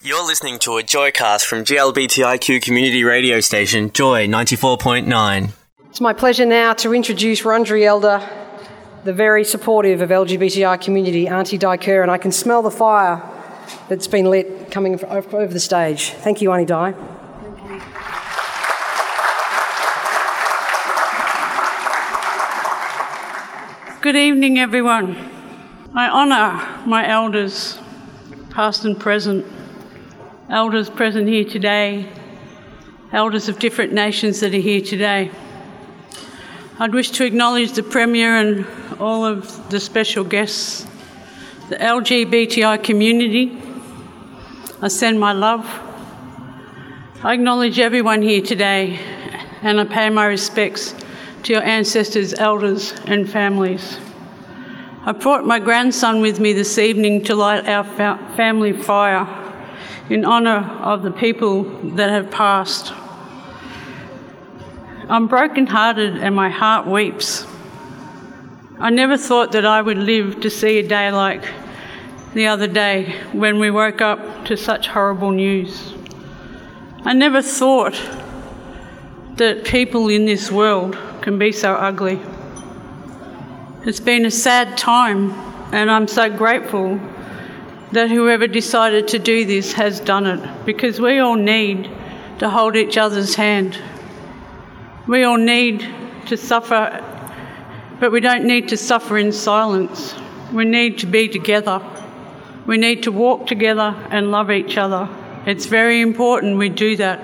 You're listening to a Joycast from GLBTIQ community radio station Joy 94.9. It's my pleasure now to introduce Wurundjeri Elder, the very supportive of LGBTI community, Auntie Di Kerr, and I can smell the fire that's been lit coming over the stage. Thank you, Auntie Di. Good evening, everyone. I honour my elders, past and present, elders present here today, elders of different nations that are here today. I'd wish to acknowledge the Premier and all of the special guests, the LGBTI community. I send my love. I acknowledge everyone here today and I pay my respects to your ancestors, elders, and families. I brought my grandson with me this evening to light our family fire in honour of the people that have passed. I'm broken-hearted and my heart weeps. I never thought that I would live to see a day like the other day when we woke up to such horrible news. I never thought that people in this world can be so ugly. It's been a sad time, and I'm so grateful that whoever decided to do this has done it because we all need to hold each other's hand. We all need to suffer, but we don't need to suffer in silence. We need to be together. We need to walk together and love each other. It's very important we do that.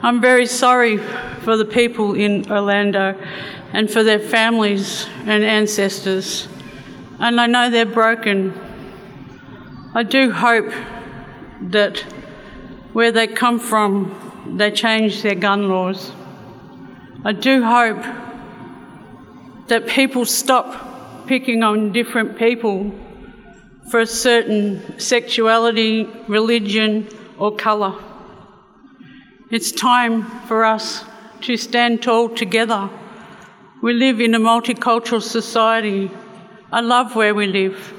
I'm very sorry for the people in Orlando and for their families and ancestors. And I know they're broken. I do hope that where they come from, they change their gun laws. I do hope that people stop picking on different people for a certain sexuality, religion, or colour. It's time for us to stand tall together. We live in a multicultural society. I love where we live.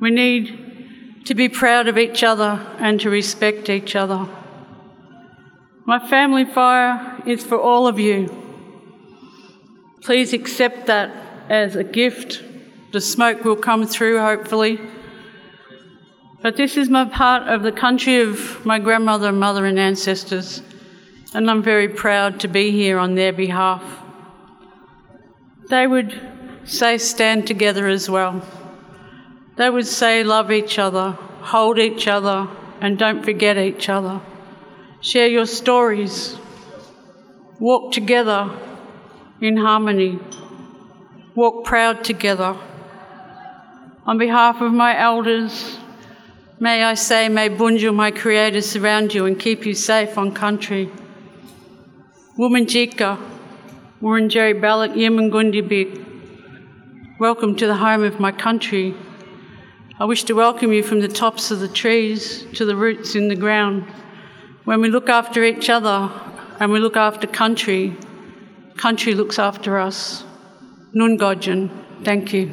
We need to be proud of each other and to respect each other. My family fire is for all of you. Please accept that as a gift. The smoke will come through, hopefully. But this is my part of the country of my grandmother, mother, and ancestors, and I'm very proud to be here on their behalf. They would say, stand together as well. They would say, love each other, hold each other, and don't forget each other. Share your stories. Walk together in harmony. Walk proud together. On behalf of my elders, may I say, may Bunjil, my creator, surround you and keep you safe on country. Wominjeka, Wurundjeri Balluk Yimangundibik, welcome to the home of my country. I wish to welcome you from the tops of the trees to the roots in the ground. When we look after each other and we look after country, country looks after us. Nun thank you.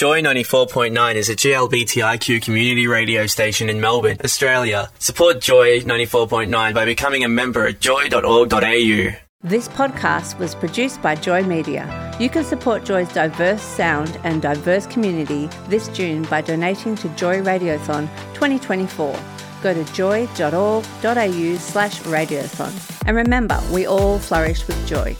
Joy 94.9 is a GLBTIQ community radio station in Melbourne, Australia. Support Joy 94.9 by becoming a member at joy.org.au. This podcast was produced by Joy Media. You can support Joy's diverse sound and diverse community this June by donating to Joy Radiothon 2024. Go to joy.org.au slash radiothon. And remember, we all flourish with joy.